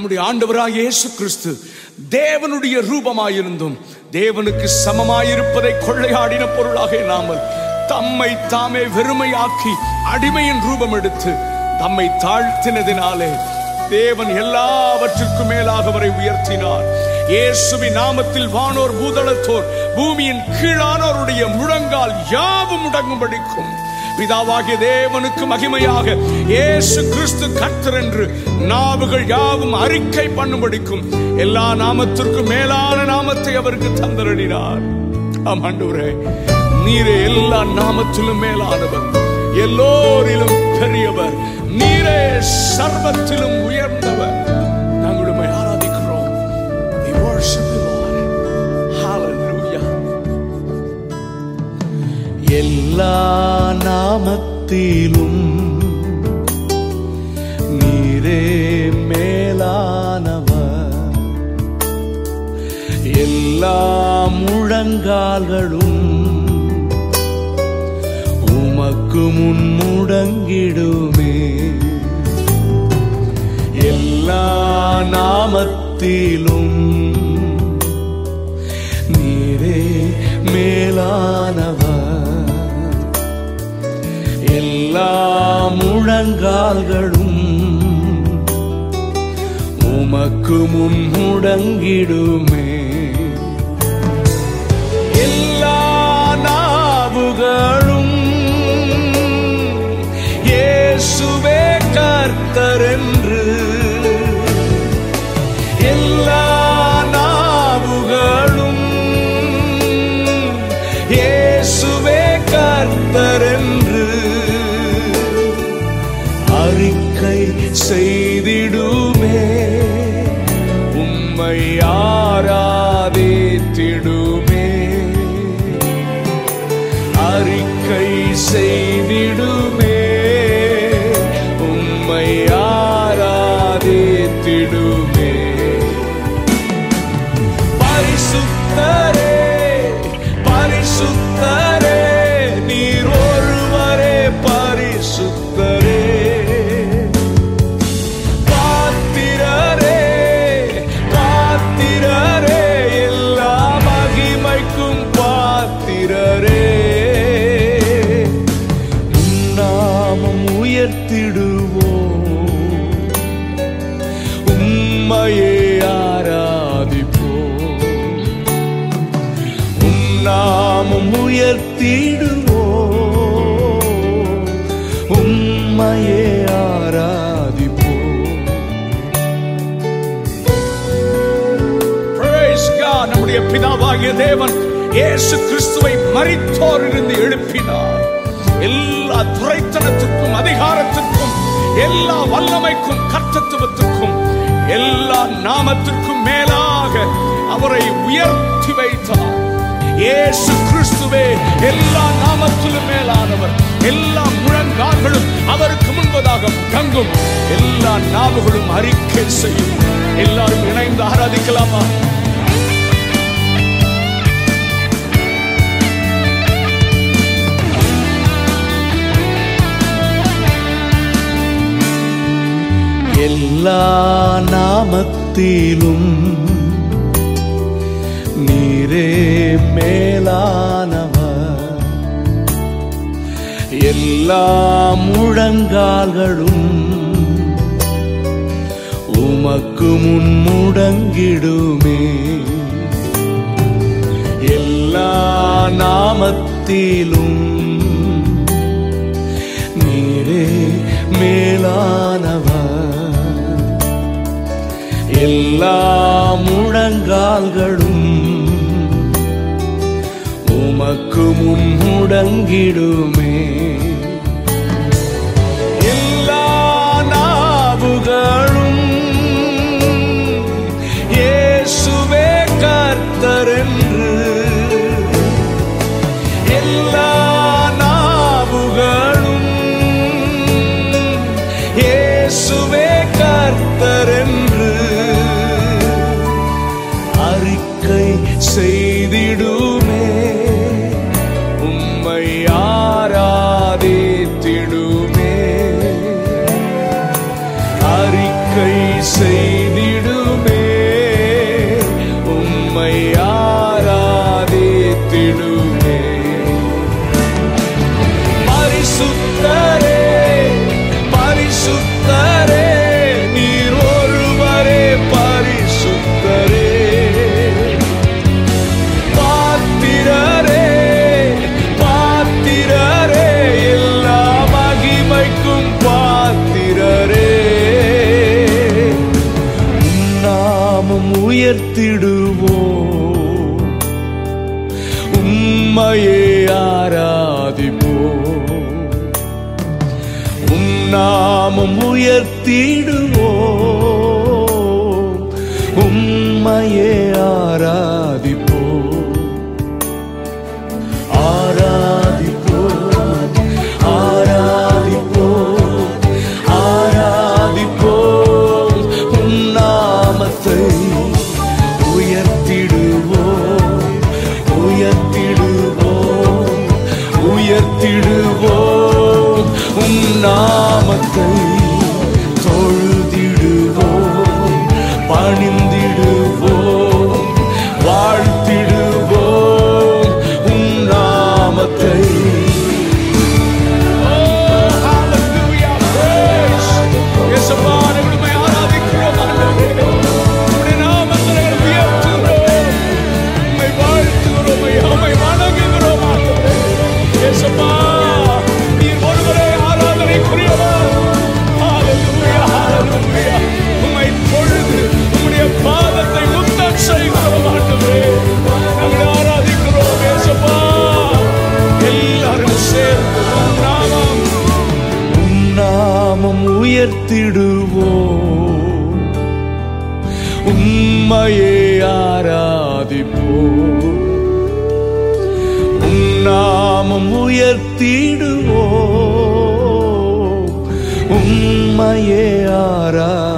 நம்முடைய ஆண்டவராக இயேசு கிறிஸ்து தேவனுடைய ரூபமாயிருந்தும் தேவனுக்கு சமமாயிருப்பதை கொள்ளையாடின பொருளாக இல்லாமல் தம்மை தாமே வெறுமையாக்கி அடிமையின் ரூபம் எடுத்து தம்மை தாழ்த்தினதினாலே தேவன் எல்லாவற்றிற்கும் மேலாக அவரை உயர்த்தினார். இயேசுவின் நாமத்தில் வானோர் பூதளத்தோர் பூமியின் கீழானோருடைய முழங்கால் யாவும் முடங்கும்படிக்கும் பிதாவாகிய தேவனுக்கு மகிமையாக. இயேசு கிறிஸ்து கர்த்தர் என்று நாவுகள் யாவும் அறிக்கை பண்ணும்படிக்கும் எல்லா நாமத்திற்கும் மேலான நாமத்தை அவருக்கு தந்தரடினார் ஆம் ஆண்டவரே நீரே எல்லா நாமத்திலும் மேலானவர். எல்லோரிலும் பெரியவர். நீரே சர்வத்திலும் உயர்ந்த எல்லா நாமத்திலும் நீரே மேலானவர். எல்லா முழங்கால்களும் உமக்கு முன் முடங்கிடுமே. எல்லா நாமத்திலும் நீரே மேலான எல்லா முழங்கால்களும் உமக்கு முன் முடங்கிடுமே. எல்லா நாவுகளும் இயேசுவே கர்த்தர் என்று எல்லா நாவுகளும் இயேசுவே கர்த்தர் என்று செய்திடுமே. உம்மை ஆராதித்திடுமே. அறிக்கை செய்திடுமே வீரரே உன்னாமம் உயர்த்திடுவோம். உம்மையே ஆராதிப்போம். உன்னாமம் உயர்த்திடுவோம். உம்மையே நம்முடைய பிதாவாகிய தேவன். இயேசு கிறிஸ்துவை மரித்தோரிலிருந்து எழுப்பினார். எல்லா துரைத்தனத்துக்கும் அதிகாரத்திற்கும் எல்லா வல்லமைக்கும் கர்த்தத்துவத்துக்கும் எல்லா நாமத்திற்கும் மேலாக அவரை உயர்த்தி வைத்தார். இயேசு கிறிஸ்துவே எல்லா நாமத்திலும் மேலானவர். எல்லா முழங்கால்களும் அவருக்கு முன்பதாக தங்கும். எல்லா நாவுகளும் அறிக்கை செய்யும். எல்லாரும் இணைந்து ஆராதிக்கலாமா? எல்லா நாமத்திலும் நீரே மேலானவர். எல்லா முழங்கால்களும் உமக்கு முன் முடங்கிடுமே. எல்லா நாமத்திலும் நீரே மேலான எல்லா முழங்கால்களும் உமக்கு முன் முடங்கிடுமே. எல்லா நாவுகளும் இயேசுவே கர்த்தர் என்று எல்லா நாவுகளும் இயேசுவே கர்த்தர் எய்துமே உம்மை ஆராதித்திடுமே. அறிக்கை செய்திடுமே. உம்மை ஆராதித்திடுமே. பரிசுத்த உயர்த்திடுவோம் உம்மையே ஆராதிப்போம். உம் நாமம் உயர்த்திடுவோம். உம்மையே ஆராதிப்போ. உன்னாமம் உயர்த்திடுவோ உம்மையே ஆரா